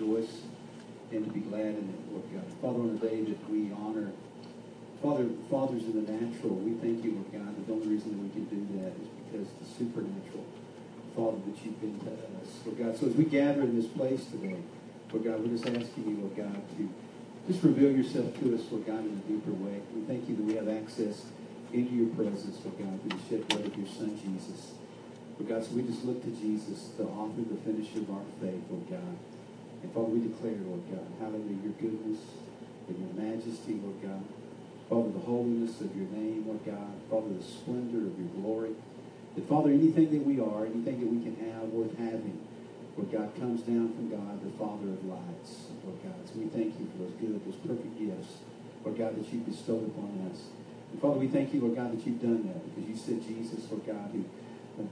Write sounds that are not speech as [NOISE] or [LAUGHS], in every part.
rejoice and to be glad in it, Lord God. Father, on the day that we honor Father, fathers in the natural, we thank you, Lord God, that the only reason that we can do that is because the supernatural, Father, that you've been to us, Lord God. So as we gather in this place today, Lord God, we're just asking you, Lord God, to just reveal yourself to us, Lord God, in a deeper way. We thank you that we have access into your presence, Lord God, through the shed blood of your Son, Jesus. Lord God, so we just look to Jesus, the author, the finisher of our faith, Lord God. Father, we declare, Lord God, hallelujah, your goodness and your majesty, Lord God. Father, the holiness of your name, Lord God. Father, the splendor of your glory. That, Father, anything that we are, anything that we can have worth having, Lord God, comes down from God, the Father of lights, Lord God. So we thank you for those good, those perfect gifts, Lord God, that you bestowed upon us. And Father, we thank you, Lord God, that you've done that because you sent Jesus, Lord God, who,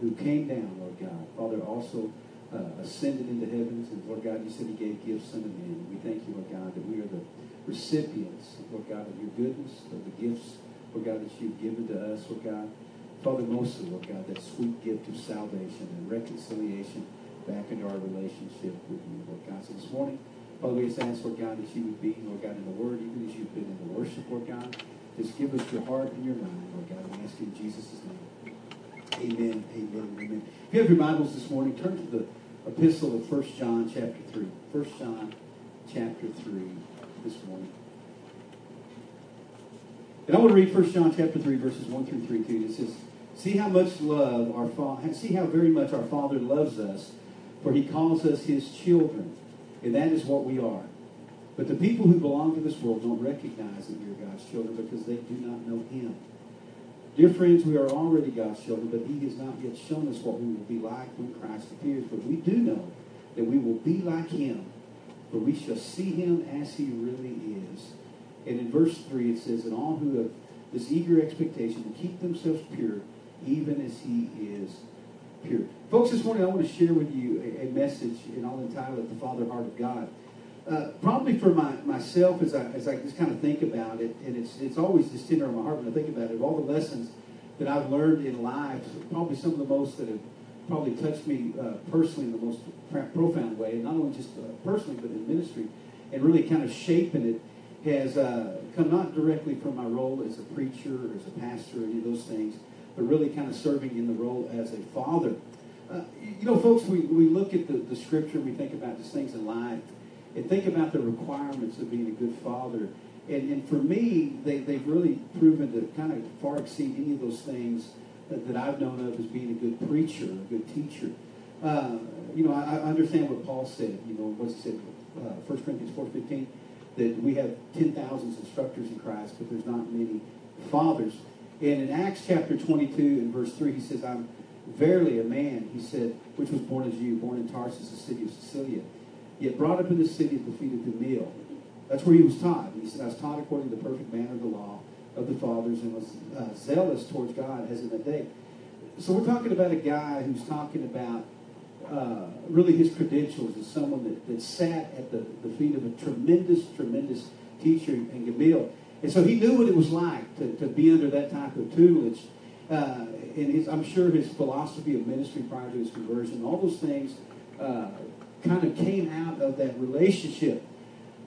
who came down, Lord God. Father, also uh, ascended into heavens, and Lord God, you said he gave gifts unto men. We thank you, Lord God, that we are the recipients, Lord God, of your goodness, of the gifts, Lord God, that you've given to us, Lord God. Father, most mostly, Lord God, that sweet gift of salvation and reconciliation back into our relationship with you, Lord God. So this morning, Father, we just ask, Lord God, that you would be, Lord God, in the Word, even as you've been in the worship, Lord God. Just give us your heart and your mind, Lord God. We ask you in Jesus' name. Amen, amen, amen. If you have your Bibles this morning, turn to the epistle of 1 John chapter 3. 1 John chapter 3 this morning. And I want to read 1 John chapter 3, verses 1 through 3 to you. It says, See how much love our Father, see how very much our Father loves us, for he calls us his children. And that is what we are. But the people who belong to this world don't recognize that we are God's children because they do not know him. Dear friends, we are already God's children, but he has not yet shown us what we will be like when Christ appears. But we do know that we will be like him, for we shall see him as he really is. And in verse 3 it says, And all who have this eager expectation to keep themselves pure, even as he is pure. Folks, this morning I want to share with you a, a message, and I'll entitle it The Father Heart of God. Uh, probably for my, myself as I, as I just kind of think about it, and it's, it's always just tender on my heart when I think about it, of all the lessons that I've learned in life, probably some of the most that have probably touched me uh, personally in the most profound way, not only just uh, personally, but in ministry, and really kind of shaping it has uh, come not directly from my role as a preacher or as a pastor or any of those things, but really kind of serving in the role as a father. Uh, you know, folks, we, we look at the, the scripture, we think about these things in life, and think about the requirements of being a good father. And, and for me, they, they've really proven to kind of far exceed any of those things that, that I've known of as being a good preacher, a good teacher. Uh, you know, I, I, understand what Paul said, you know, what he said, uh, 1 Corinthians 4.15, that we have 10,000 instructors in Christ, but there's not many fathers. And in Acts chapter 22 and verse 3, he says, I'm verily a man, he said, which was born as you, born in Tarsus, the city of Cilicia yet brought up in the city the feet of Gamaliel. That's where he was taught. He said, I was taught according to the perfect manner of the law of the fathers and was uh, zealous towards God as in the day. So we're talking about a guy who's talking about uh, really his credentials as someone that, that sat at the, the feet of a tremendous, tremendous teacher in Gamaliel. And so he knew what it was like to, to be under that type of tutelage. Uh, and his, I'm sure his philosophy of ministry prior to his conversion, all those things uh, kind of came out of that relationship.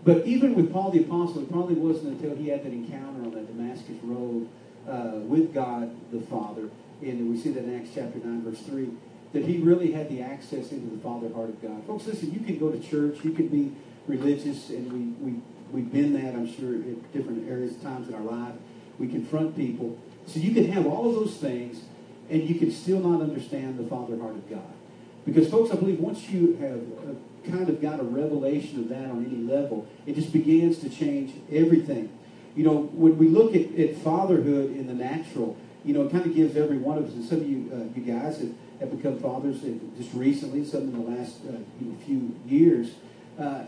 But even with Paul the Apostle, it probably wasn't until he had that encounter on that Damascus road uh, with God the Father, and we see that in Acts chapter 9, verse 3, that he really had the access into the Father heart of God. Folks, listen, you can go to church, you can be religious, and we, we, we've been that, I'm sure, at different areas, times in our life. We confront people. So you can have all of those things, and you can still not understand the Father heart of God. Because, folks, I believe once you have uh, kind of got a revelation of that on any level, it just begins to change everything. You know, when we look at, at fatherhood in the natural, you know, it kind of gives every one of us, and some of you, uh, you guys have, have become fathers just recently, some in the last uh, you know, few years. Uh,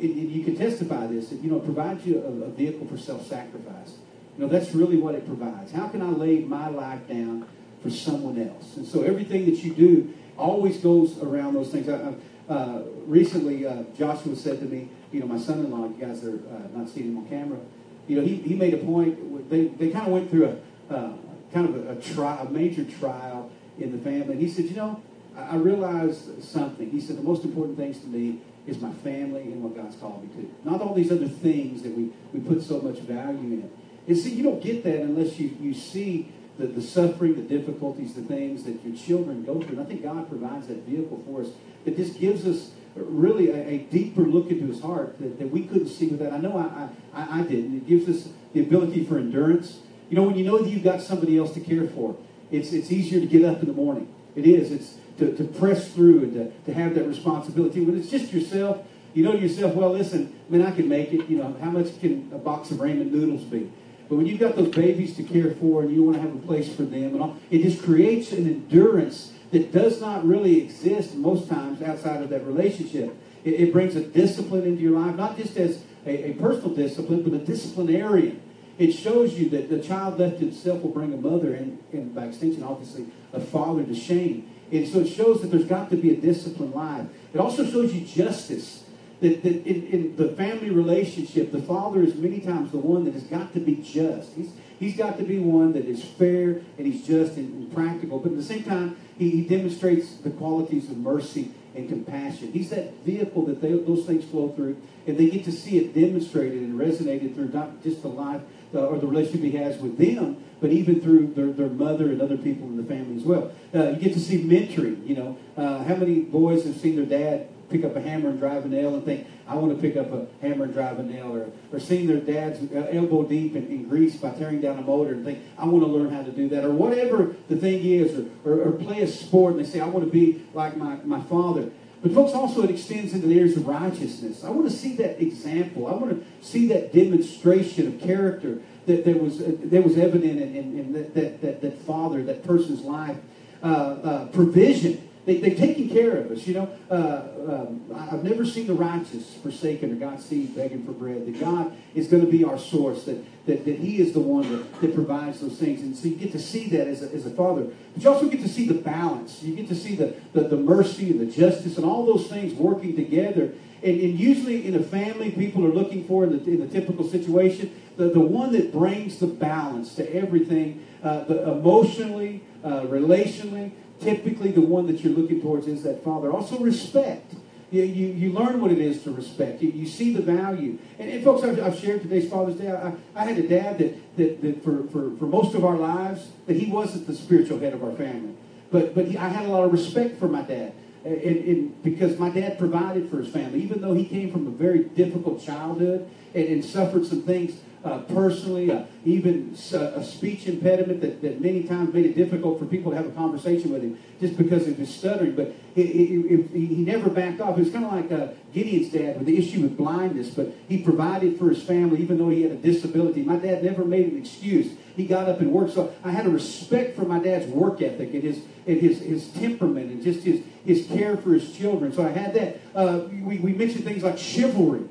it, you can testify this, that, you know, it provides you a, a vehicle for self-sacrifice. You know, that's really what it provides. How can I lay my life down for someone else? And so everything that you do always goes around those things. I, uh, recently, uh, Joshua said to me, you know, my son-in-law, you guys are uh, not seeing him on camera, you know, he, he made a point, they, they kind of went through a, uh, kind of a, a, tri- a major trial in the family. And he said, you know, I, I realized something. He said, the most important things to me is my family and what God's called me to. Not all these other things that we, we put so much value in. And see, you don't get that unless you, you see the, the suffering, the difficulties, the things that your children go through. And I think God provides that vehicle for us that just gives us really a, a deeper look into his heart that, that, we couldn't see with that. I know I, I, I didn't. It gives us the ability for endurance. You know, when you know that you've got somebody else to care for, it's, it's easier to get up in the morning. It is. It's to, to press through and to, to have that responsibility. When it's just yourself, you know to yourself, well, listen, I mean, I can make it. You know, how much can a box of ramen noodles be? But when you've got those babies to care for and you want to have a place for them and all, it just creates an endurance that does not really exist most times outside of that relationship. It, it brings a discipline into your life, not just as a, a, personal discipline, but a disciplinarian. It shows you that the child left itself will bring a mother and, and by extension, obviously, a father to shame. And so it shows that there's got to be a disciplined life. It also shows you justice. That, that in, in, the family relationship, the father is many times the one that has got to be just. He's, he's got to be one that is fair and he's just and, and practical. But at the same time, he, he, demonstrates the qualities of mercy and compassion. He's that vehicle that they, those things flow through, and they get to see it demonstrated and resonated through not just the life uh, or the relationship he has with them, but even through their, their mother and other people in the family as well. Uh, you get to see mentoring. You know, uh, how many boys have seen their dad pick up a hammer and drive a nail and think, I want to pick up a hammer and drive a nail, or, or seeing their dad's uh, elbow deep in, in grease by tearing down a motor and think, I want to learn how to do that, or whatever the thing is, or, or, or play a sport and they say, I want to be like my, my father. But folks, also it extends into the areas of righteousness. I want to see that example. I want to see that demonstration of character that there was uh, that was evident in, in, in that, that, that, that, father, that person's life. Uh, uh, provision they, they've taken care of us. You know, uh, um, I've never seen the righteous forsaken or God's seed begging for bread. That God is going to be our source. That, that, that He is the one that, that provides those things. And so you get to see that as a, as a father. But you also get to see the balance. You get to see the, the, the mercy and the justice and all those things working together. And, and usually in a family, people are looking for, in the, in the typical situation, the, the one that brings the balance to everything, uh, the, emotionally, uh, relationally, typically the one that you're looking towards is that father. Also, respect. You, you, you learn what it is to respect. You, you see the value. And, and folks, I've, I've, shared today's Father's Day. I, I had a dad that, that, that for, for, for most of our lives, that he wasn't the spiritual head of our family. But, but he, I had a lot of respect for my dad. And, and, because my dad provided for his family, even though he came from a very difficult childhood and, and suffered some things uh, personally, uh, even a speech impediment that, that many times made it difficult for people to have a conversation with him just because of his stuttering. But he, he, he never backed off. It was kind of like uh, Gideon's dad with the issue with blindness, but he provided for his family even though he had a disability. My dad never made an excuse. He got up and worked. So I had a respect for my dad's work ethic and his and his, his temperament and just his, his care for his children. So I had that. Uh, we, we mentioned things like chivalry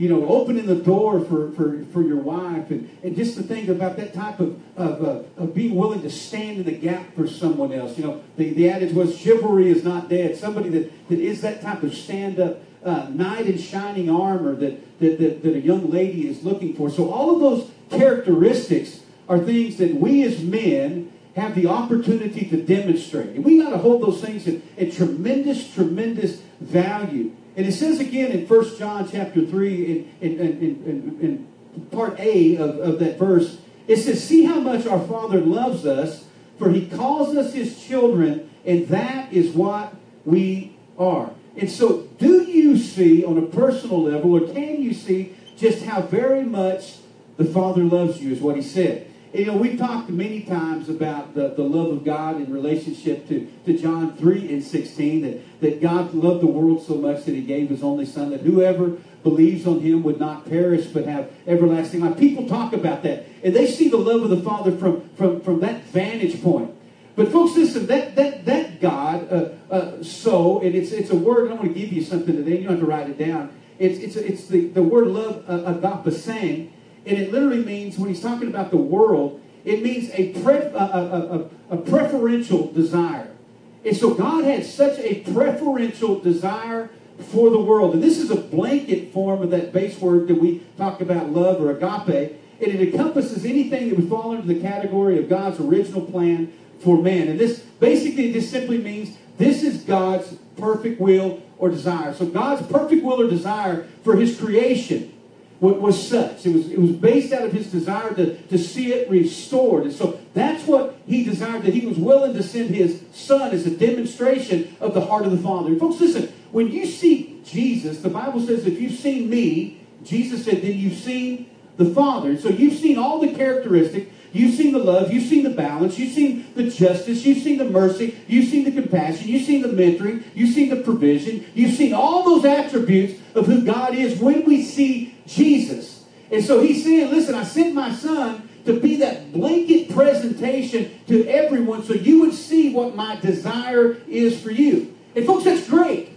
you know, opening the door for, for, for your wife and, and just to think about that type of, of, uh, of being willing to stand in the gap for someone else. You know, the, the adage was chivalry is not dead. Somebody that, that is that type of stand-up uh, knight in shining armor that, that, that, that a young lady is looking for. So all of those characteristics are things that we as men have the opportunity to demonstrate. And we got to hold those things in, in tremendous, tremendous value. And it says again in 1 John chapter 3, in, in, in, in part A of, of that verse, it says, See how much our Father loves us, for he calls us his children, and that is what we are. And so, do you see on a personal level, or can you see just how very much the Father loves you, is what he said. You know, we've talked many times about the, the love of God in relationship to, to John 3 and 16, that, that God loved the world so much that he gave his only son, that whoever believes on him would not perish but have everlasting life. People talk about that, and they see the love of the Father from, from, from that vantage point. But folks, listen, that, that, that God, uh, uh, so, and it's, it's a word, I want to give you something today, you don't have to write it down. It's, it's, it's the, the word love, uh, saying, and it literally means, when he's talking about the world, it means a, a, a, a, preferential desire. And so God had such a preferential desire for the world. And this is a blanket form of that base word that we talk about, love or agape. And it encompasses anything that would fall into the category of God's original plan for man. And this basically this simply means this is God's perfect will or desire. So God's perfect will or desire for his creation was such. It was, it was based out of his desire to, to see it restored. And so that's what he desired, that he was willing to send his son as a demonstration of the heart of the Father. And folks, listen, when you see Jesus, the Bible says, if you've seen me, Jesus said, then you've seen the Father. And so you've seen all the characteristics. You've seen the love, you've seen the balance, you've seen the justice, you've seen the mercy, you've seen the compassion, you've seen the mentoring, you've seen the provision, you've seen all those attributes of who God is when we see Jesus. And so he's saying, listen, I sent my son to be that blanket presentation to everyone so you would see what my desire is for you. And folks, that's great.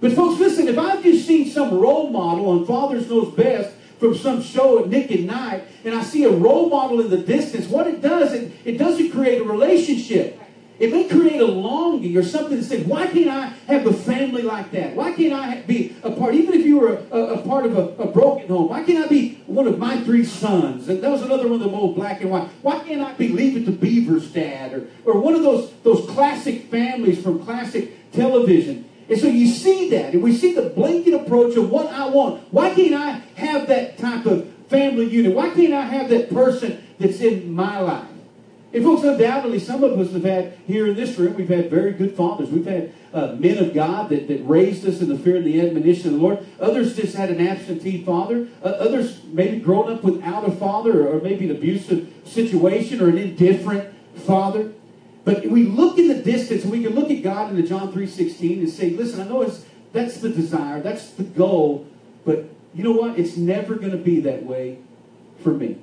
But folks, listen, if I've just seen some role model on Fathers Knows Best from some show at Nick at Nite, and I see a role model in the distance, what it does, it, it doesn't create a relationship. It may create a longing or something to say, why can't I have a family like that? Why can't I be a part, even if you were a, a, a part of a, a, broken home, why can't I be one of my three sons? And that was another one of the old black and white. Why can't I be Leave It to Beaver's dad or, or one of those, those classic families from classic television? And so you see that, and we see the blanket approach of what I want. Why can't I have that type of family unit? Why can't I have that person that's in my life? And folks, undoubtedly, some of us have had here in this room, we've had very good fathers. We've had uh, men of God that, that raised us in the fear and the admonition of the Lord. Others just had an absentee father. Uh, others maybe grown up without a father or, maybe an abusive situation or an indifferent father. But we look in the distance and we can look at God in the John 3.16 and say, listen, I know it's, that's the desire, that's the goal, but you know what? It's never going to be that way for me.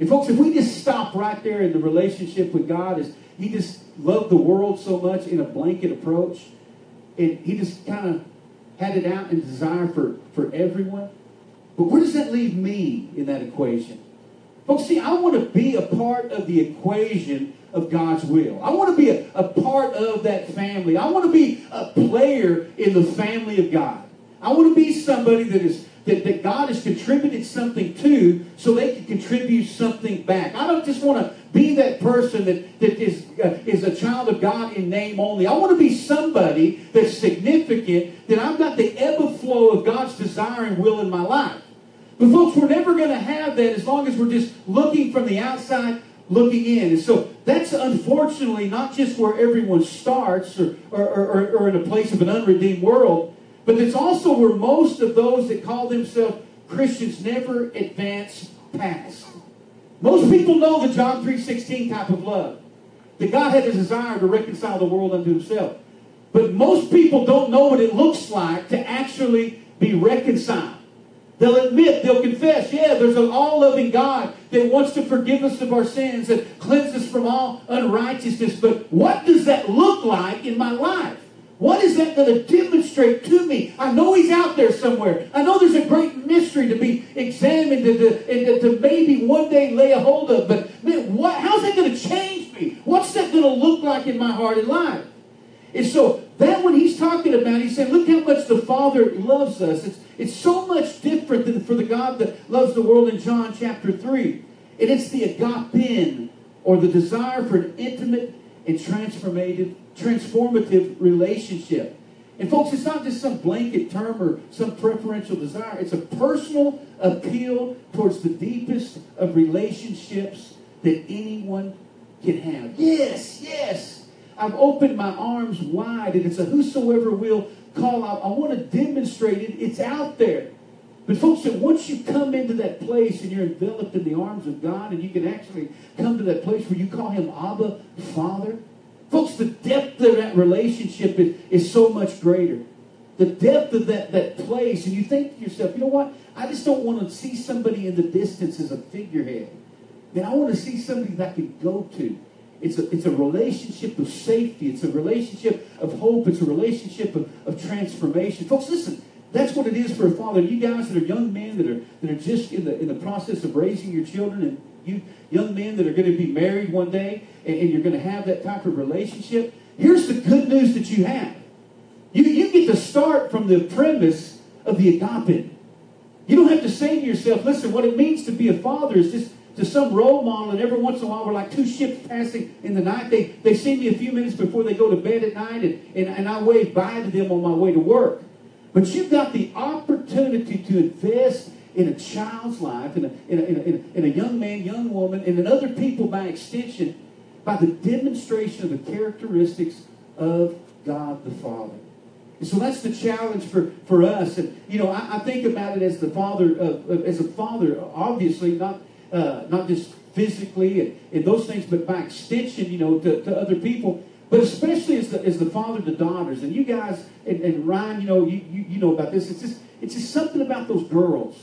And folks, if we just stop right there in the relationship with God, is He just loved the world so much in a blanket approach, and He just kind of had it out in desire for, for everyone. But where does that leave me in that equation? Folks, see, I want to be a part of the equation of God's will. I want to be a, a part of that family. I want to be a player in the family of God. I want to be somebody that is that, that God has contributed something to so they can contribute something back. I don't just want to be that person that, that is, uh, is a child of God in name only. I want to be somebody that's significant, that I've got the ebb and flow of God's desire and will in my life. But folks, we're never going to have that as long as we're just looking from the outside looking in. And so that's unfortunately not just where everyone starts or, or, or, or in a place of an unredeemed world, but it's also where most of those that call themselves Christians never advance past. Most people know the John 3.16 type of love. That God had a desire to reconcile the world unto himself. But most people don't know what it looks like to actually be reconciled. They'll admit, they'll confess, yeah, there's an all loving God that wants to forgive us of our sins and cleanse us from all unrighteousness. But what does that look like in my life? What is that going to demonstrate to me? I know he's out there somewhere. I know there's a great mystery to be examined and to, and to maybe one day lay a hold of. But man, what, how's that going to change me? What's that going to look like in my heart and life? And so that what he's talking about, he's saying, look how much the Father loves us. It's, it's so much different than for the God that loves the world in John chapter 3. And it's the agape, or the desire for an intimate and transformative, transformative relationship. And folks, it's not just some blanket term or some preferential desire. It's a personal appeal towards the deepest of relationships that anyone can have. Yes, yes. I've opened my arms wide, and it's a whosoever will call out. I want to demonstrate it. It's out there. But folks, that once you come into that place and you're enveloped in the arms of God, and you can actually come to that place where you call Him Abba, Father, folks, the depth of that relationship is, is so much greater. The depth of that, that place, and you think to yourself, you know what? I just don't want to see somebody in the distance as a figurehead. Man, I want to see somebody that I can go to. It's a, it's a relationship of safety. It's a relationship of hope. It's a relationship of, of transformation. Folks, listen, that's what it is for a father. You guys that are young men that are, that are just in the, in the process of raising your children, and you young men that are going to be married one day, and, and you're going to have that type of relationship, here's the good news that you have. You, you get to start from the premise of the agape. You don't have to say to yourself, listen, what it means to be a father is just to some role model, and every once in a while we're like two ships passing in the night. They, they see me a few minutes before they go to bed at night, and, and, and I wave bye to them on my way to work. But you've got the opportunity to invest in a child's life, in a, in a, in a, in a young man, young woman, and in other people by extension, by the demonstration of the characteristics of God the Father. And so that's the challenge for, for us. And, you know, I, I think about it as the father, of, as a father, obviously, not, uh, not just physically and, and those things, but by extension, you know, to, to other people. But especially as the, as the father to daughters. And you guys, and, and Ryan, you know, you, you, you know about this. It's just, it's just something about those girls.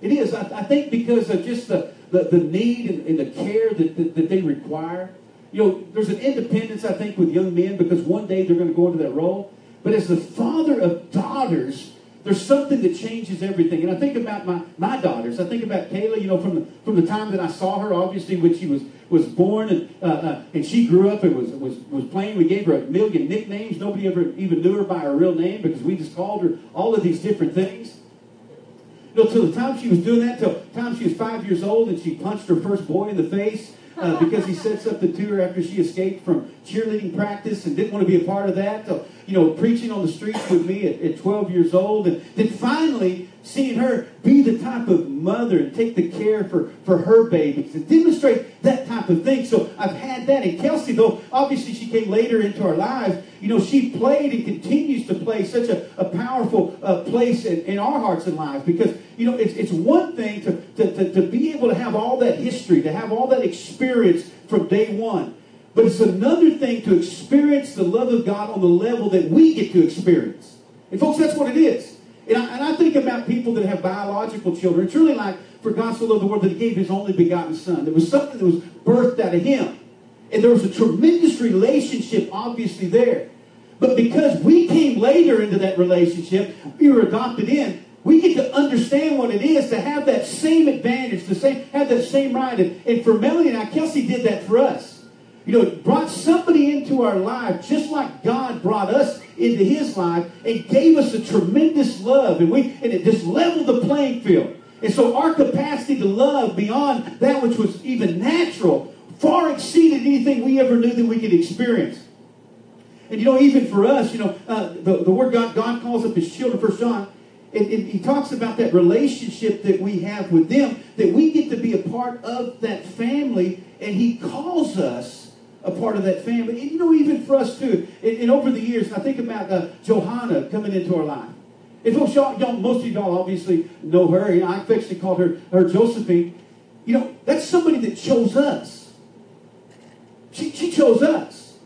It is. I, I think because of just the, the, the need and, and the care that, that, that they require. You know, there's an independence, I think, with young men because one day they're going to go into that role. But as the father of daughters, there's something that changes everything. And I think about my, my daughters. I think about Kayla, you know, from the, from the time that I saw her, obviously, when she was, was born and, uh, uh, and she grew up and was, was, was playing. We gave her a million nicknames. Nobody ever even knew her by her real name because we just called her all of these different things. Till the time she was doing that, till the time she was five years old and she punched her first boy in the face uh, [LAUGHS] because he said something to her after she escaped from cheerleading practice and didn't want to be a part of that. So, you know, preaching on the streets with me at, at 12 years old. And then finally seeing her be the type of mother and take the care for, for her babies and demonstrate that type of thing. So I've had that. And Kelsey, though, obviously she came later into our lives, you know, she played and continues to play such a, a powerful uh, place in, in our hearts and lives because, you know, it's, it's one thing to, to, to, to be able to have all that history, to have all that experience from day one. But it's another thing to experience the love of God on the level that we get to experience. And folks, that's what it is. And I, and I think about people that have biological children. It's really like, for God so loved the world that he gave his only begotten son. There was something that was birthed out of him. And there was a tremendous relationship obviously there. But because we came later into that relationship, we were adopted in, we get to understand what it is to have that same advantage, to say, have that same right. And, and for Melanie and I, Kelsey did that for us. You know, brought somebody into our life just like God brought us into his life and gave us a tremendous love. And we and it just leveled the playing field. And so our capacity to love beyond that which was even natural far exceeded anything we ever knew that we could experience. And you know, even for us, you know, uh, the, the word God, God calls up his children, First John, and, and, he talks about that relationship that we have with them, that we get to be a part of that family, and he calls us a part of that family. And you know, even for us too, and, and over the years, I think about uh, Johanna coming into our life. And folks, y'all, y'all, most of y'all obviously know her. You know, I affectionately called her, her Josephine. You know, that's somebody that chose us. She, she chose us.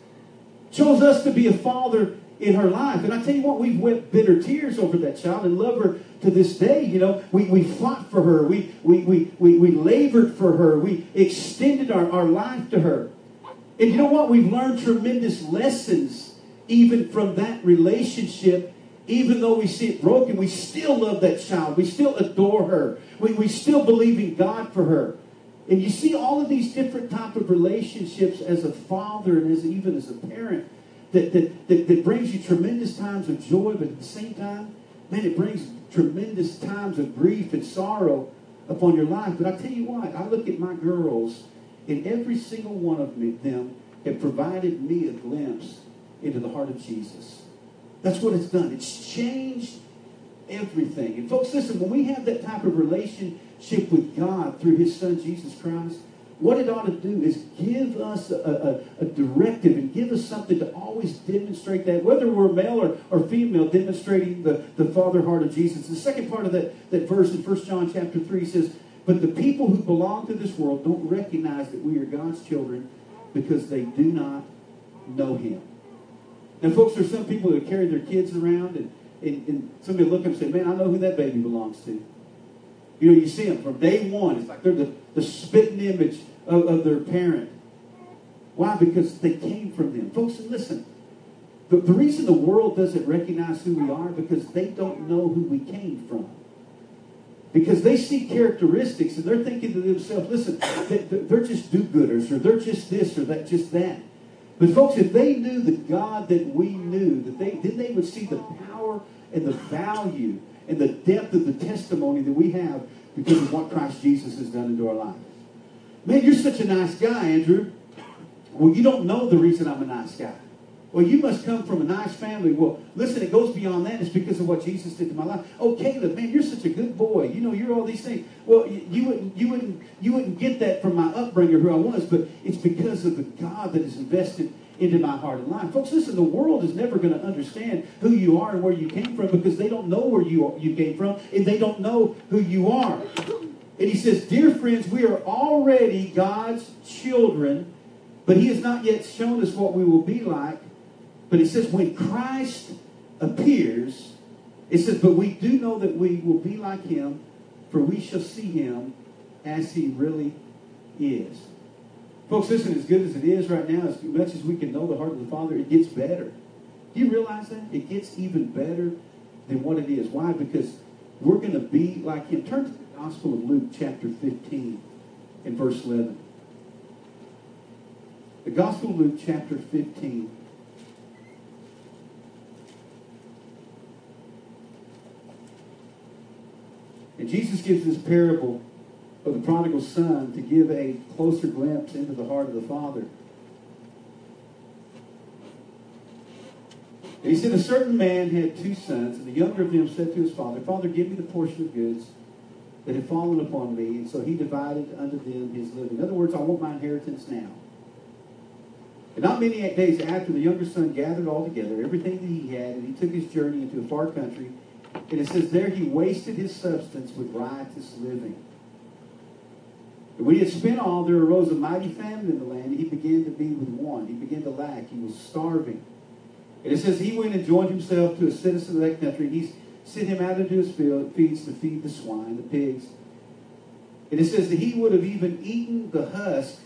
Chose us to be a father in her life. And I tell you what, we've wept bitter tears over that child and love her to this day. You know, we, we fought for her. We, we, we, we, we labored for her. We extended our, our life to her. And you know what? We've learned tremendous lessons even from that relationship. Even though we see it broken, we still love that child. We still adore her. We, we still believe in God for her. And you see all of these different type of relationships as a father and as even as a parent that, that, that, that brings you tremendous times of joy, but at the same time, man, it brings tremendous times of grief and sorrow upon your life. But I tell you what, I look at my girls, and every single one of me, them have provided me a glimpse into the heart of Jesus. That's what it's done. It's changed everything. And folks, listen, when we have that type of relationship with God through his son, Jesus Christ, what it ought to do is give us a, a, a, directive and give us something to always demonstrate that, whether we're male or, or female, demonstrating the, the father heart of Jesus. The second part of that, that verse in 1 John chapter 3 says, But the people who belong to this world don't recognize that we are God's children because they do not know him. Now, folks, there's some people that carry their kids around and, and, and somebody look up and say, Man, I know who that baby belongs to. You know, you see them from day one. It's like they're the, the spitting image of, of their parent. Why? Because they came from them. Folks, listen. The, the reason the world doesn't recognize who we are because they don't know who we came from. Because they see characteristics and they're thinking to themselves, listen, they're just do-gooders or they're just this or that, just that. But folks, if they knew the God that we knew, that they then they would see the power and the value and the depth of the testimony that we have because of what Christ Jesus has done into our lives. Man, you're such a nice guy, Andrew. Well, you don't know the reason I'm a nice guy. Well, you must come from a nice family. Well, listen, it goes beyond that. It's because of what Jesus did to my life. Oh, Caleb, man, you're such a good boy. You know, you're all these things. Well, you wouldn't, you wouldn't, you wouldn't get that from my upbringing, or who I was, but it's because of the God that is invested into my heart and life. Folks, listen, the world is never going to understand who you are and where you came from because they don't know where you, you came from and they don't know who you are. And he says, Dear friends, we are already God's children, but he has not yet shown us what we will be like. But it says, when Christ appears, it says, but we do know that we will be like him, for we shall see him as he really is. Folks, listen, as good as it is right now, as much as we can know the heart of the Father, it gets better. Do you realize that? It gets even better than what it is. Why? Because we're going to be like him. Turn to the Gospel of Luke, chapter 15, and verse 11. The Gospel of Luke, chapter 15. And Jesus gives this parable of the prodigal son to give a closer glimpse into the heart of the father. And he said, A certain man had two sons, and the younger of them said to his father, Father, give me the portion of goods that had fallen upon me. And so he divided unto them his living. In other words, I want my inheritance now. And not many days after, the younger son gathered all together everything that he had, and he took his journey into a far country. And it says, There he wasted his substance with riotous living. And when he had spent all, there arose a mighty famine in the land, and he began to be with want. He began to lack. He was starving. And it says he went and joined himself to a citizen of that country. He sent him out into his field, fields to feed the swine, the pigs. And it says that he would have even eaten the husk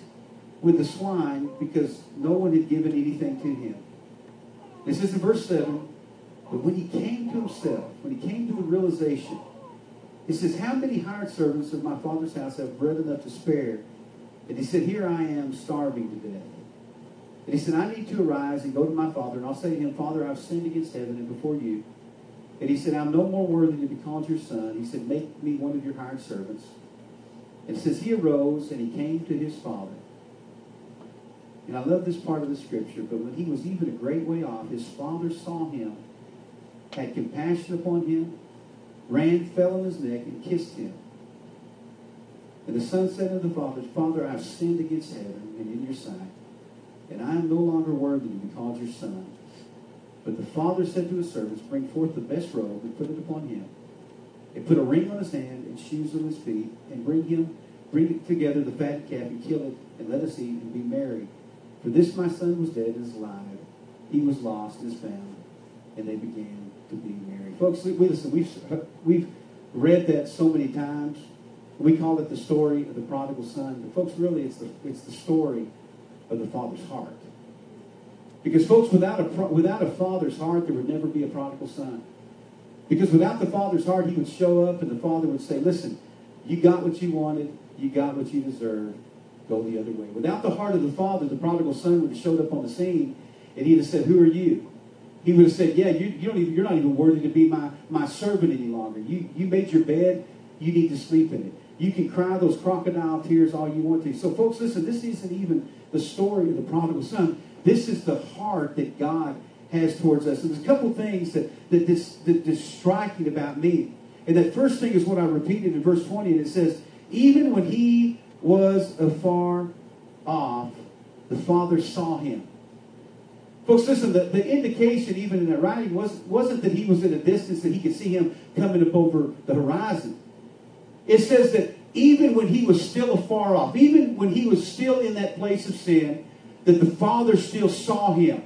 with the swine because no one had given anything to him. It says in verse 7, but when he came to himself, when he came to a realization, he says, How many hired servants of my father's house have bread enough to spare? And he said, Here I am starving to death. And he said, I need to arise and go to my father, and I'll say to him, Father, I've sinned against heaven and before you. And he said, I'm no more worthy to be called your son. He said, Make me one of your hired servants. And says, He arose and he came to his father. And I love this part of the scripture, but when he was even a great way off, his father saw him, had compassion upon him, ran, fell on his neck, and kissed him. And the son said to the father, Father, I have sinned against heaven and in your sight, and I am no longer worthy to be called your son. But the father said to his servants, Bring forth the best robe and put it upon him, and put a ring on his hand and shoes on his feet, and bring him, bring together the fat calf and kill it, and let us eat and be merry. For this my son was dead and is alive; he was lost and is found. And they began to be married. Folks, we, listen, we've we've read that so many times. We call it the story of the prodigal son, but folks, really, it's the it's the story of the father's heart. Because, folks, without a, without a father's heart, there would never be a prodigal son. Because without the father's heart, he would show up and the father would say, Listen, you got what you wanted, you got what you deserved, go the other way. Without the heart of the father, the prodigal son would have showed up on the scene and he'd have said, Who are you? He would have said, Yeah, you, you don't even, you're not even worthy to be my, my servant any longer. You, you made your bed, you need to sleep in it. You can cry those crocodile tears all you want to. So, folks, listen, this isn't even the story of the prodigal son. This is the heart that God has towards us. And there's a couple things that, that, this, that is striking about me. And that first thing is what I repeated in verse 20, and it says, Even when he was afar off, the Father saw him. Folks, listen, the, the indication even in that writing was, wasn't that he was at a distance that he could see him coming up over the horizon. It says that even when he was still afar off, even when he was still in that place of sin, that the Father still saw him.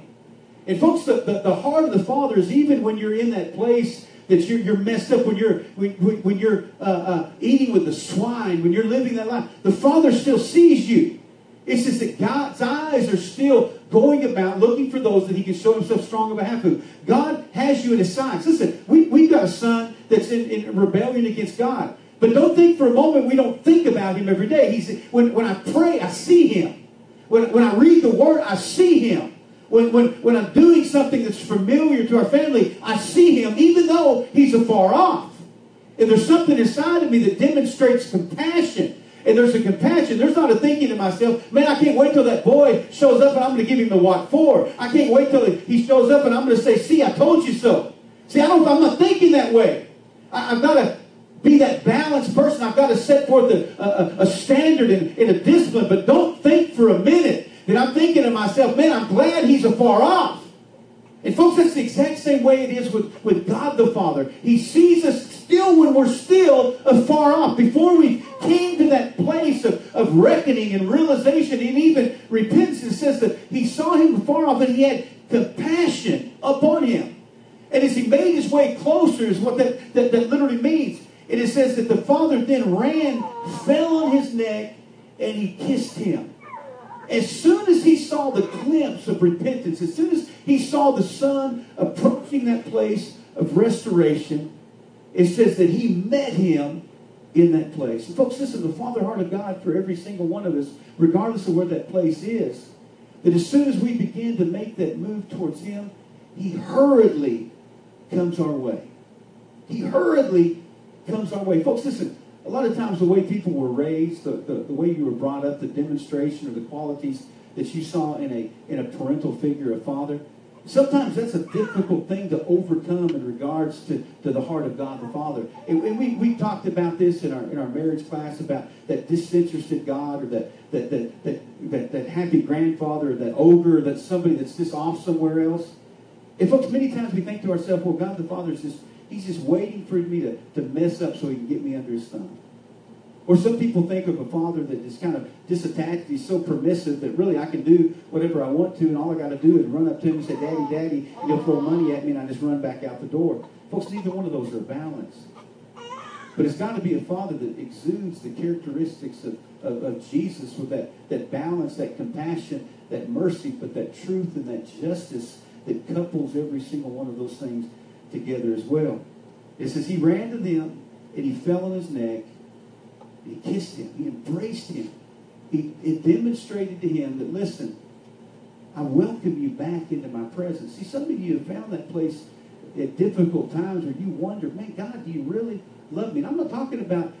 And folks, the, the, the heart of the Father is even when you're in that place that you're, you're messed up, when you're, when, when you're uh, uh, eating with the swine, when you're living that life, the Father still sees you. It's just that God's eyes are still going about looking for those that he can show himself strong on behalf of. God has you in his sights. Listen, we, we've got a son that's in, in rebellion against God. But don't think for a moment we don't think about him every day. He's, when, when I pray, I see him. When, when I read the word, I see him. When, when, when I'm doing something that's familiar to our family, I see him, even though he's afar off. And there's something inside of me that demonstrates compassion And there's a compassion. There's not a thinking to myself, man, I can't wait till that boy shows up and I'm going to give him the what for. I can't wait till he shows up and I'm going to say, see, I told you so. See, I don't, I'm not thinking that way. I, have got to be that balanced person. I've got to set forth a, a, a standard and, and a discipline, but don't think for a minute that I'm thinking to myself, man, I'm glad he's afar off. And folks, that's the exact same way it is with, with God the Father. He sees us still when we're still uh, afar off. Before we came to that place of, of reckoning and realization and even repentance, it says that he saw him afar off and he had compassion upon him. And as he made his way closer is what that, that, that literally means. And it says that the father then ran, fell on his neck, and he kissed him. As soon as he saw the glimpse of repentance, as soon as he saw the son approaching that place of restoration, it says that he met him in that place. And folks, this is the Father heart of God for every single one of us, regardless of where that place is. That as soon as we begin to make that move towards him, he hurriedly comes our way. He hurriedly comes our way. Folks, listen, a lot of times the way people were raised, the, the, the, way you were brought up, the demonstration of the qualities that you saw in a, in a parental figure, a father, sometimes that's a difficult thing to overcome in regards to, to the heart of God the Father. And, and we, we talked about this in our, in our marriage class about that disinterested God or that, that, that, that, that, that happy grandfather or that ogre, that somebody that's just off somewhere else. And folks, many times we think to ourselves, well, God the Father is just He's just waiting for me to, to mess up so he can get me under his thumb. Or some people think of a father that is kind of disattached. He's so permissive that really I can do whatever I want to, and all I got to do is run up to him and say, Daddy, Daddy, he'll throw money at me, and I just run back out the door. Folks, neither one of those are balanced. But it's got to be a father that exudes the characteristics of, of, of, Jesus with that, that balance, that compassion, that mercy, but that truth and that justice that couples every single one of those things together as well. It says he ran to them and he fell on his neck. He kissed him. He embraced him. He, it demonstrated to him that, listen, I welcome you back into my presence. See, some of you have found that place at difficult times where you wonder, man, God, do you really love me? And I'm not talking about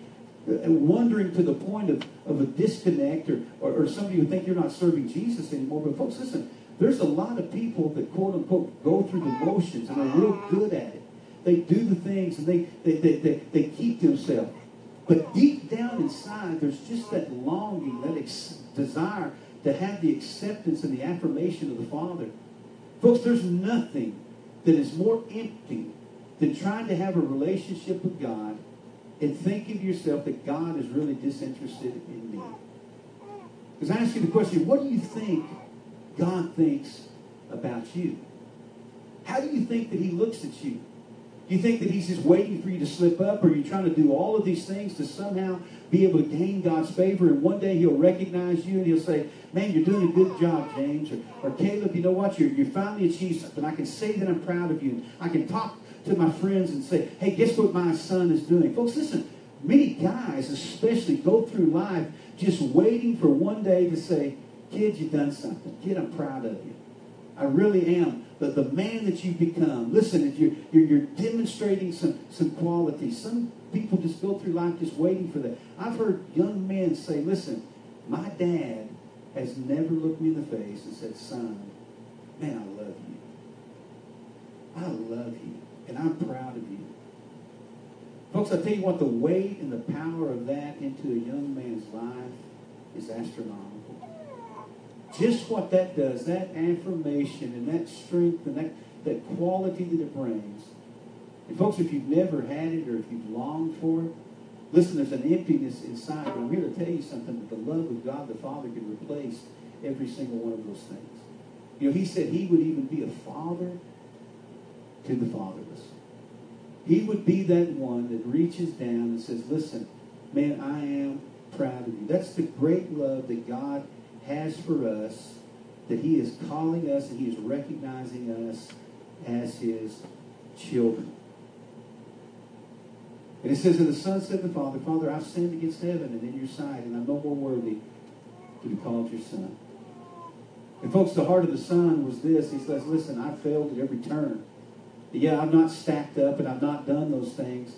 uh, wondering to the point of, of a disconnect or, or, or somebody who think you're not serving Jesus anymore. But folks, listen, there's a lot of people that quote unquote go through the motions and are real good at it. They do the things and they, they, they, they, they keep themselves. But deep down inside, there's just that longing, that ex- desire to have the acceptance and the affirmation of the Father. Folks, there's nothing that is more empty than trying to have a relationship with God and thinking to yourself that God is really disinterested in me. Because I ask you the question, what do you think God thinks about you? How do you think that he looks at you? You think that he's just waiting for you to slip up, or you're you trying to do all of these things to somehow be able to gain God's favor, and one day he'll recognize you and he'll say, man, you're doing a good job, James, or, or Caleb, you know what, you're, you finally achieved something. I can say that I'm proud of you. I can talk to my friends and say, hey, guess what my son is doing? Folks, listen, many guys especially go through life just waiting for one day to say, Kid, you've done something. Kid, I'm proud of you. I really am. The, the man that you've become. Listen, you're, you're, you're demonstrating some, some qualities. Some people just go through life just waiting for that. I've heard young men say, listen, my dad has never looked me in the face and said, son, man, I love you. I love you. And I'm proud of you. Folks, I tell you what, the weight and the power of that into a young man's life is astronomical just what that does, that affirmation and that strength and that, that quality that it brings. And folks, if you've never had it or if you've longed for it, listen, there's an emptiness inside. But I'm here to tell you something that the love of God the Father can replace every single one of those things. You know, he said he would even be a father to the fatherless. He would be that one that reaches down and says, listen, man, I am proud of you. That's the great love that God has for us, that he is calling us and he is recognizing us as his children. And it says, And the Son said to the Father, Father, I've sinned against heaven and in your sight, and I'm no more worthy to be called your son. And folks, the heart of the Son was this. He says, Listen, I failed at every turn. Yeah, I've not stacked up and I've not done those things.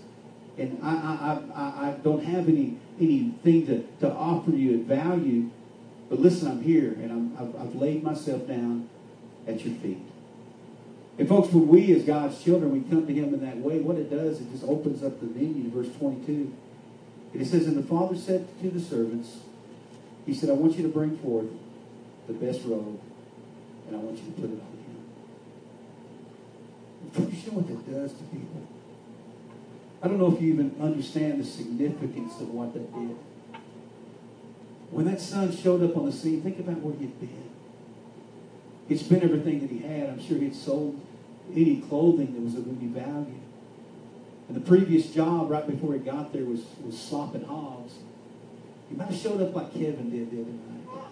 and I, I, I, I don't have any anything to, to offer you at value. But listen, I'm here, and I've, I've laid myself down at your feet. And folks, when we as God's children, we come to him in that way, what it does, it just opens up the menu, verse 22. And it says, And the Father said to the servants, He said, I want you to bring forth the best robe, and I want you to put it on him. You know what that does to people? I don't know if you even understand the significance of what that did. When that son showed up on the scene, think about where he'd been. He'd spent everything that he had. I'm sure he'd sold any clothing that was of any value. And the previous job right before he got there was, was slopping hogs. He might have showed up like Kevin did the other night.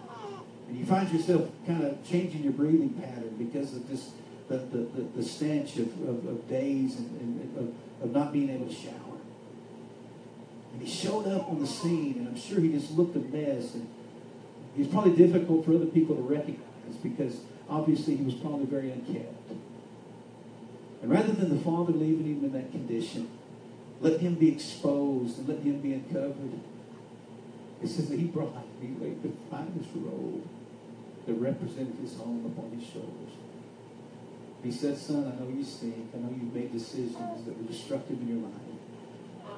And you find yourself kind of changing your breathing pattern because of just the, the, the, the stench of, of, of days and, and of, of not being able to shower. And he showed up on the scene, and I'm sure he just looked a mess. And he's probably difficult for other people to recognize because obviously he was probably very unkept. And rather than the father leaving him in that condition, let him be exposed and let him be uncovered. It says that he brought, he laid the finest robe that represented his home upon his shoulders. He said, Son, I know you stink. I know you've made decisions that were destructive in your life.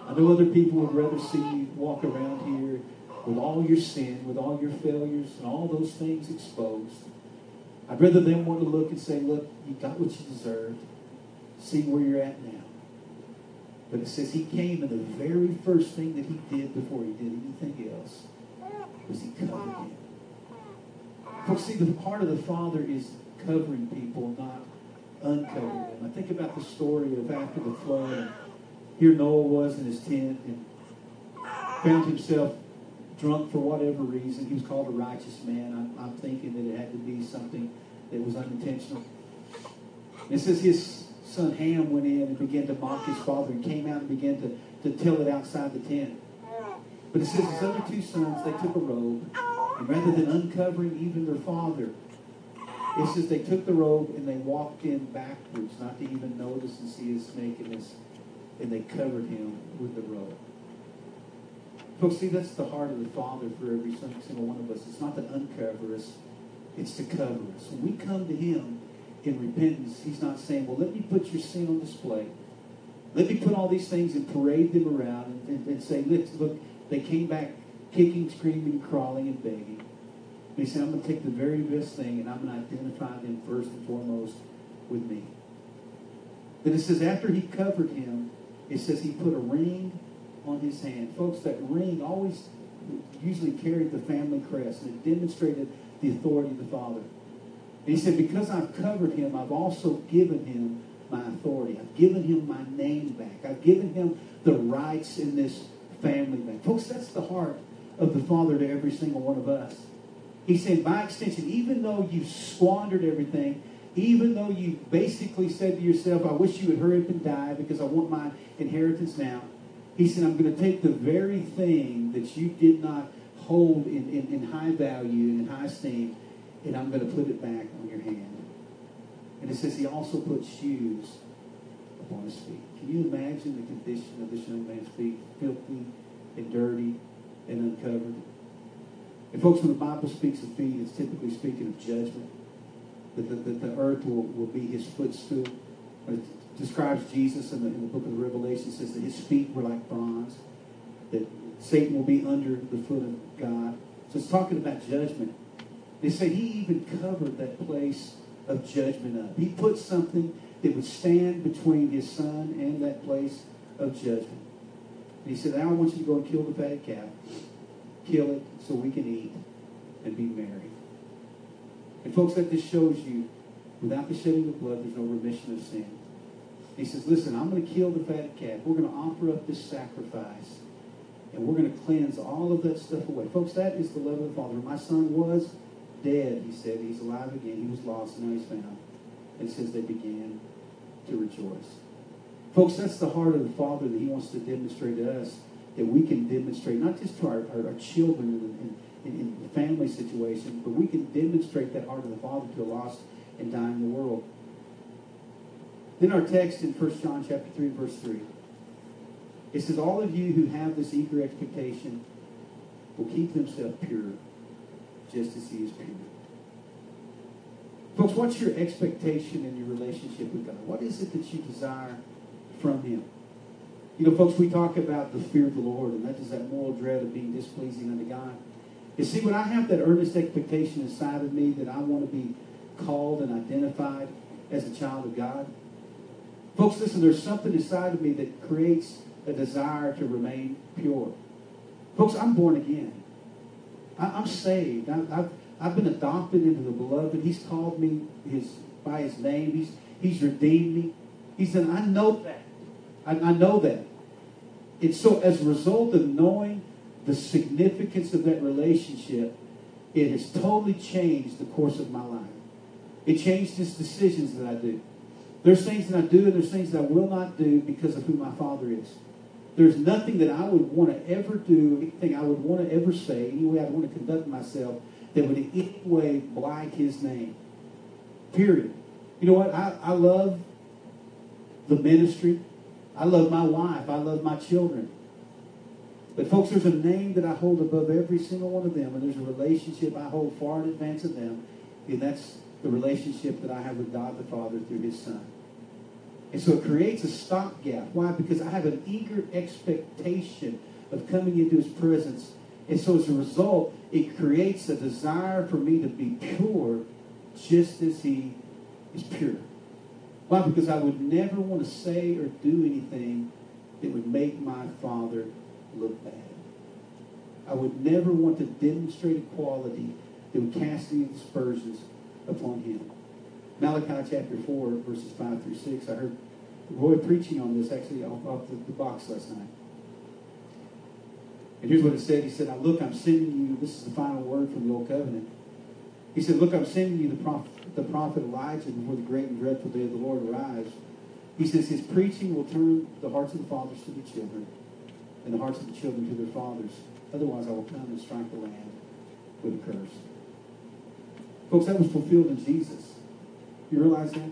I know other people would rather see you walk around here with all your sin, with all your failures, and all those things exposed. I'd rather them want to look and say, Look, you got what you deserved. See where you're at now. But it says he came, and the very first thing that he did before he did anything else was he covered him. Folks, see, the part of the Father is covering people, not uncovering them. I think about the story of after the flood. Here Noah was in his tent and found himself drunk for whatever reason. He was called a righteous man. I'm, I'm thinking that it had to be something that was unintentional. It says his son Ham went in and began to mock his father and came out and began to, to tell it outside the tent. But it says his other two sons, they took a robe, and rather than uncovering even their father, it says they took the robe and they walked in backwards, not to even notice and see his nakedness, and they covered him with the robe. Folks, see, that's the heart of the Father for every single one of us. It's not to uncover us, it's to cover us. When we come to him in repentance, he's not saying, well, let me put your sin on display. Let me put all these things and parade them around and, and, and say, look, look, they came back kicking, screaming, crawling, and begging. He said, I'm going to take the very best thing and I'm going to identify them first and foremost with me. Then it says, after he covered him, it says he put a ring on his hand. Folks, that ring always usually carried the family crest and it demonstrated the authority of the Father. And he said, because I've covered him, I've also given him my authority. I've given him my name back. I've given him the rights in this family back. Folks, that's the heart of the Father to every single one of us. He said, by extension, even though you've squandered everything, even though you basically said to yourself, I wish you would hurry up and die because I want my inheritance now. He said, I'm going to take the very thing that you did not hold in, in, in high value and in high esteem, and I'm going to put it back on your hand. And it says he also put shoes upon his feet. Can you imagine the condition of this young man's feet? Filthy and dirty and uncovered. And folks, when the Bible speaks of feet, it's typically speaking of judgment. That the, that the earth will, will be his footstool. It describes Jesus in the, in the book of Revelation. Says that his feet were like bronze. That Satan will be under the foot of God. So it's talking about judgment. They say he even covered that place of judgment up. He put something that would stand between his son and that place of judgment. And he said, I want you to go and kill the fat calf kill it so we can eat and be merry. And folks, that just shows you, without the shedding of blood, there's no remission of sin. He says, listen, I'm going to kill the fat calf. We're going to offer up this sacrifice. And we're going to cleanse all of that stuff away. Folks, that is the love of the Father. My son was dead, he said. He's alive again. He was lost, and now he's found. And says they began to rejoice. Folks, that's the heart of the Father that he wants to demonstrate to us that we can demonstrate, not just to our, our, our children in, in, in, the family situation, but we can demonstrate that heart of the Father to a lost and dying world. Then our text in 1 John chapter 3, verse 3. It says, All of you who have this eager expectation will keep themselves pure, just as he is pure. Folks, what's your expectation in your relationship with God? What is it that you desire from him? You know, folks, we talk about the fear of the Lord, and that is that moral dread of being displeasing unto God. You see, when I have that earnest expectation inside of me that I want to be called and identified as a child of God, folks, listen, there's something inside of me that creates a desire to remain pure. Folks, I'm born again. I, am saved. I, I've, I've been adopted into the beloved. He's called me his by his name. He's he's redeemed me. He said, I know that. I, I know that. And so as a result of knowing the significance of that relationship, it has totally changed the course of my life. It changed the decisions that I do. There's things that I do and there's things that I will not do because of who my father is. There's nothing that I would want to ever do, anything I would want to ever say, any way I'd want to conduct myself that would in any way blight his name. Period. You know what? I, I love the ministry. I love my wife. I love my children. But folks, there's a name that I hold above every single one of them, and there's a relationship I hold far in advance of them, and that's the relationship that I have with God the Father through his Son. And so it creates a stopgap. Why? Because I have an eager expectation of coming into his presence. And so as a result, it creates a desire for me to be pure just as he is pure. Why? Because I would never want to say or do anything that would make my father look bad. I would never want to demonstrate a quality that would cast any aspersions upon him. Malachi chapter 4, verses 5 through 6. I heard Roy preaching on this actually off, off the, the box last night. And here's what it said. He said, Now look, I'm sending you, this is the final word from the Old Covenant. He said, Look, I'm sending you the prophet, the prophet Elijah before the great and dreadful day of the Lord arrives. He says, His preaching will turn the hearts of the fathers to the children and the hearts of the children to their fathers. Otherwise, I will come and strike the land with a curse. Folks, that was fulfilled in Jesus. You realize that?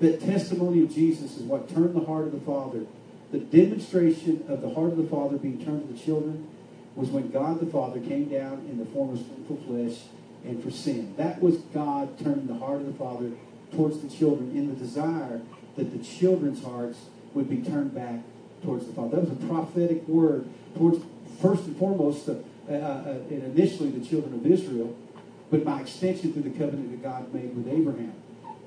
That testimony of Jesus is what turned the heart of the Father. The demonstration of the heart of the Father being turned to the children was when God the Father came down in the form of sinful flesh and for sin. That was God turning the heart of the Father towards the children in the desire that the children's hearts would be turned back towards the Father. That was a prophetic word towards, first and foremost, uh, uh, uh, initially the children of Israel, but by extension through the covenant that God made with Abraham.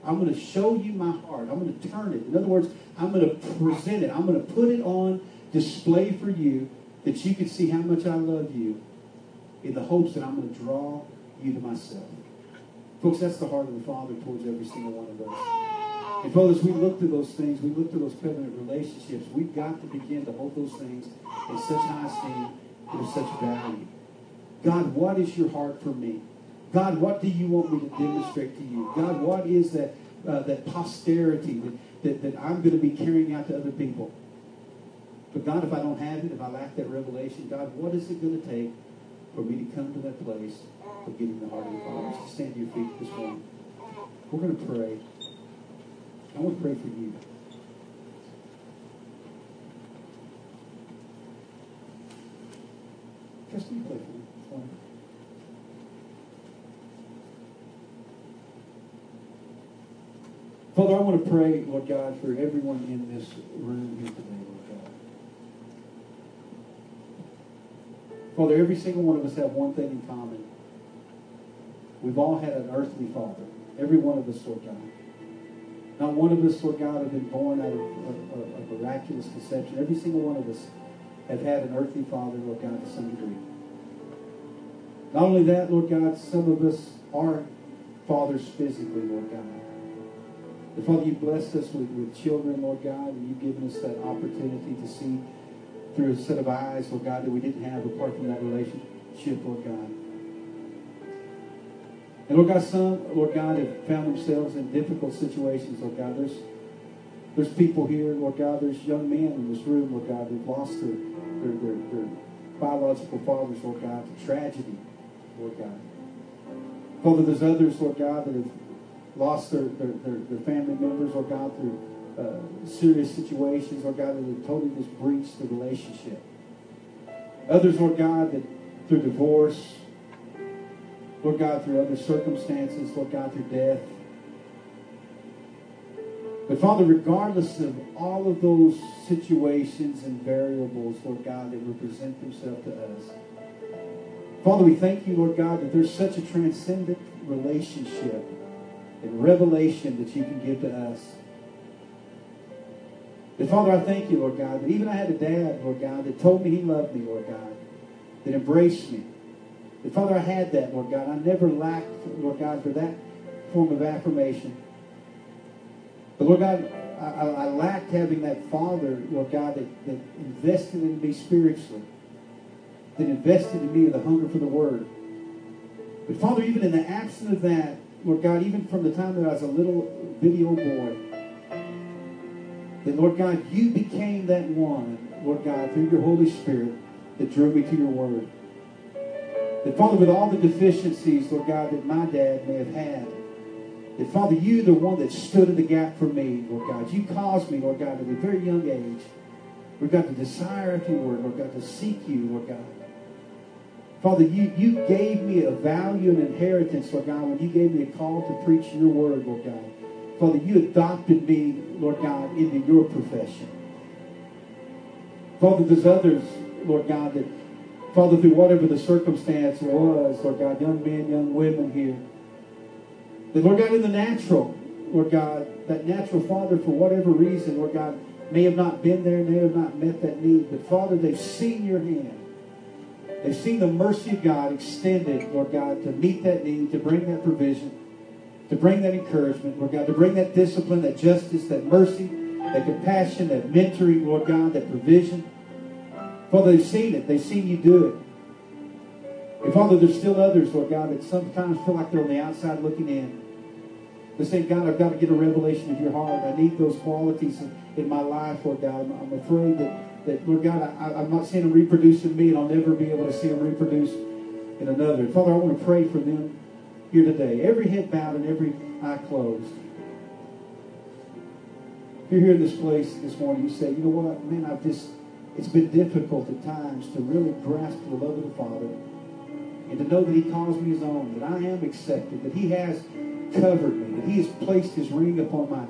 I'm going to show you my heart. I'm going to turn it. In other words, I'm going to present it. I'm going to put it on display for you that you can see how much I love you in the hopes that I'm going to draw you to myself. Folks, that's the heart of the Father towards every single one of us. And fathers, we look to those things, we look to those covenant relationships. We've got to begin to hold those things in such high esteem and of such value. God, what is your heart for me? God, what do you want me to demonstrate to you? God, what is that, uh, that posterity that, that, that I'm going to be carrying out to other people? But God, if I don't have it, if I lack that revelation, God, what is it going to take for me to come to that place of getting the heart of the Father? Stand to your feet this morning. We're going to pray. I want to pray for you. Just you pray for me? Father, I want to pray, Lord God, for everyone in this room here today, Lord God. Father, every single one of us have one thing in common. We've all had an earthly father. Every one of us, Lord God. Not one of us, Lord God, have been born out of a, miraculous conception. Every single one of us have had an earthly father, Lord God, to some degree. Not only that, Lord God, some of us are fathers physically, Lord God. But Father, you've blessed us with, with children, Lord God, and you've given us that opportunity to see through a set of eyes, Lord God, that we didn't have apart from that relationship, Lord God. And Lord God, some, Lord God, have found themselves in difficult situations, Lord God. There's there's people here, Lord God, there's young men in this room, Lord God, who've lost their, their, their, their biological fathers, Lord God, to tragedy, Lord God. Father, there's others, Lord God, that have lost their, their, their, their family members, Lord God, through uh, serious situations, Lord God, that have totally just breached the relationship. Others, Lord God, that through divorce, Lord God, through other circumstances, Lord God, through death. But Father, regardless of all of those situations and variables, Lord God, that represent themselves to us, Father, we thank you, Lord God, that there's such a transcendent relationship and revelation that you can give to us. But Father, I thank you, Lord God, that even I had a dad, Lord God, that told me he loved me, Lord God, that embraced me. That Father, I had that, Lord God. I never lacked, Lord God, for that form of affirmation. But Lord God, I, I lacked having that Father, Lord God, that, that invested in me spiritually, that invested in me with a hunger for the Word. But Father, even in the absence of that, Lord God, even from the time that I was a little video boy, that Lord God, you became that one, Lord God, through your Holy Spirit that drew me to your Word. That Father, with all the deficiencies, Lord God, that my dad may have had, that Father, you the one that stood in the gap for me, Lord God. You caused me, Lord God, at a very young age, Lord God, to desire after your word, Lord God, to seek you, Lord God. Father, you, you gave me a value and inheritance, Lord God, when you gave me a call to preach your word, Lord God. Father, you adopted me, Lord God, into your profession. Father, there's others, Lord God, that, Father, through whatever the circumstance was, Lord God, young men, young women here, that, Lord God, in the natural, Lord God, that natural father, for whatever reason, Lord God, may have not been there, may have not met that need, but Father, they've seen your hand. They've seen the mercy of God extended, Lord God, to meet that need, to bring that provision, to bring that encouragement, Lord God, to bring that discipline, that justice, that mercy, that compassion, that mentoring, Lord God, that provision. Father, they've seen it. They've seen you do it. And Father, there's still others, Lord God, that sometimes feel like they're on the outside looking in. They say, God, I've got to get a revelation of your heart. I need those qualities in, my life, Lord God. I'm, I'm afraid that, that, Lord God, I, I'm not seeing them reproduce in me, and I'll never be able to see them reproduce in another. Father, I want to pray for them here today. Every head bowed and every eye closed. If you're here in this place this morning, you say, you know what, man, I've just, it's been difficult at times to really grasp the love of the Father and to know that he calls me his own, that I am accepted, that he has covered me, that he has placed his ring upon my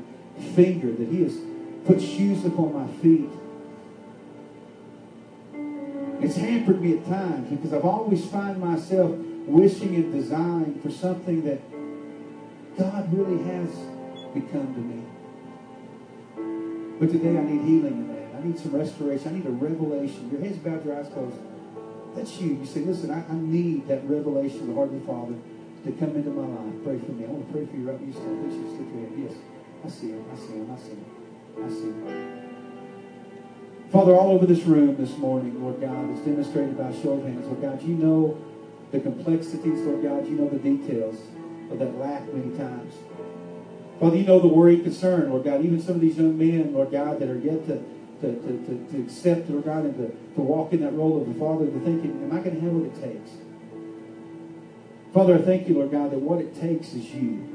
finger, that he has put shoes upon my feet. It's hampered me at times because I've always find myself wishing and desiring for something that God really has become to me. But today I need healing in that. I need some restoration. I need a revelation. Your heads bowed, your eyes closed. That's you. You say, listen, I, I need that revelation of the the Father to come into my life. Pray for me. I want to pray for you right where you stand. Please just lift your hand. Yes. I see him. I see him. I see him. I see him. Father, all over this room this morning, Lord God, is demonstrated by a show of hands. Lord God, you know the complexities, Lord God. You know the details of that lack many times. Father, you know the worry and concern, Lord God. Even some of these young men, Lord God, that are yet to, to, to, to, accept, Lord God, and to, to walk in that role of the Father, to thinking, am I going to have what it takes? Father, I thank you, Lord God, that what it takes is you.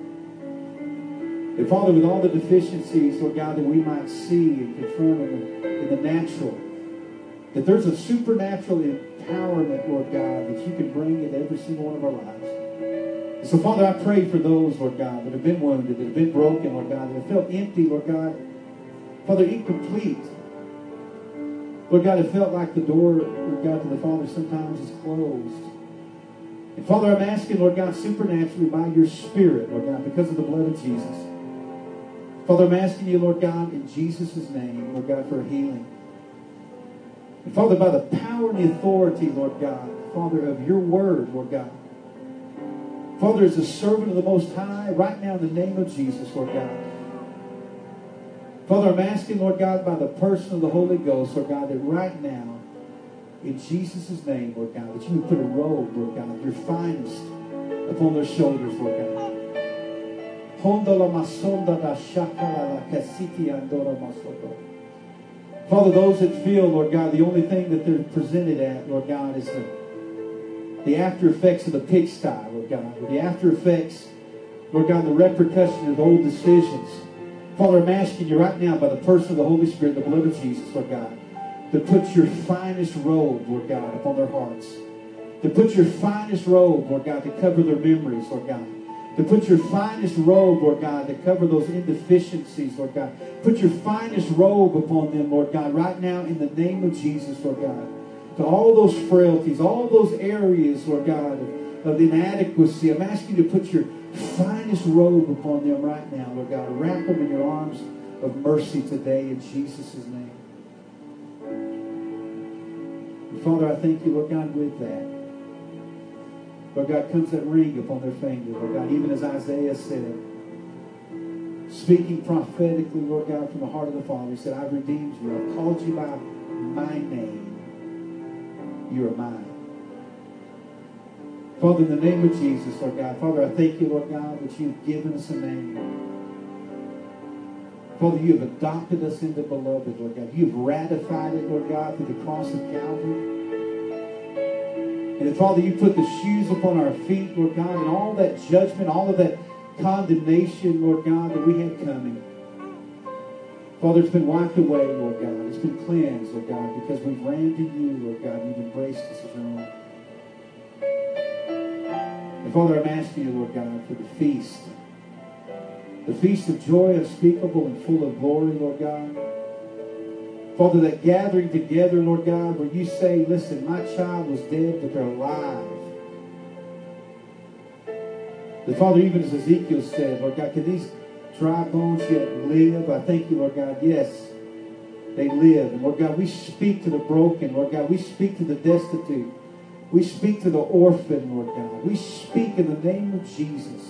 And Father, with all the deficiencies, Lord God, that we might see and confront in the, in the natural, that there's a supernatural empowerment, Lord God, that you can bring in every single one of our lives. And so, Father, I pray for those, Lord God, that have been wounded, that have been broken, Lord God, that have felt empty, Lord God. Father, incomplete. Lord God, it felt like the door, God, to the Father sometimes is closed. And Father, I'm asking, Lord God, supernaturally by your Spirit, Lord God, because of the blood of Jesus. Father, I'm asking you, Lord God, in Jesus' name, Lord God, for healing. And Father, by the power and the authority, Lord God, Father, of your word, Lord God. Father, as a servant of the Most High, right now in the name of Jesus, Lord God. Father, I'm asking, Lord God, by the person of the Holy Ghost, Lord God, that right now, in Jesus' name, Lord God, that you would put a robe, Lord God, your finest upon their shoulders, Lord God. Father, those that feel, Lord God, the only thing that they're presented at, Lord God, is the, the after effects of the pigsty, Lord God, the after effects, Lord God, the repercussion of old decisions. Father, I'm asking you right now by the person of the Holy Spirit, the of Jesus, Lord God, to put your finest robe, Lord God, upon their hearts. To put your finest robe, Lord God, to cover their memories, Lord God. To put your finest robe, Lord God, to cover those indeficiencies, Lord God. Put your finest robe upon them, Lord God, right now in the name of Jesus, Lord God. To all those frailties, all those areas, Lord God, of, of inadequacy, I'm asking you to put your finest robe upon them right now, Lord God. Wrap them in your arms of mercy today in Jesus' name. And Father, I thank you, Lord God, with that. Lord God, comes that ring upon their finger, Lord God, even as Isaiah said, speaking prophetically, Lord God, from the heart of the Father, he said, I've redeemed you. I've called you by my name. You are mine. Father, in the name of Jesus, Lord God, Father, I thank you, Lord God, that you've given us a name. Father, you have adopted us into beloved, Lord God. You've ratified it, Lord God, through the cross of Calvary. And Father, you put the shoes upon our feet, Lord God, and all that judgment, all of that condemnation, Lord God, that we had coming. Father, it's been wiped away, Lord God. It's been cleansed, Lord God, because we've ran to you, Lord God. And you've embraced us as your own. And Father, I'm asking you, Lord God, for the feast. The feast of joy unspeakable and full of glory, Lord God. Father, that gathering together, Lord God, where you say, listen, my child was dead, but they're alive. The Father, even as Ezekiel said, Lord God, can these dry bones yet live? I thank you, Lord God. Yes, they live. And Lord God, we speak to the broken. Lord God, we speak to the destitute. We speak to the orphan, Lord God. We speak in the name of Jesus.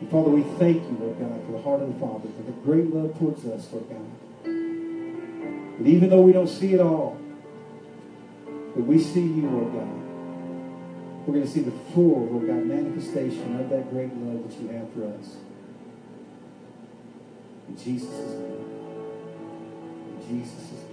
And Father, we thank you, Lord God, for the heart of the Father, for the great love towards us, Lord God. And even though we don't see it all, but we see you, Lord God, we're going to see the full, Lord God, manifestation of that great love that you have for us. In Jesus' name. In Jesus' name.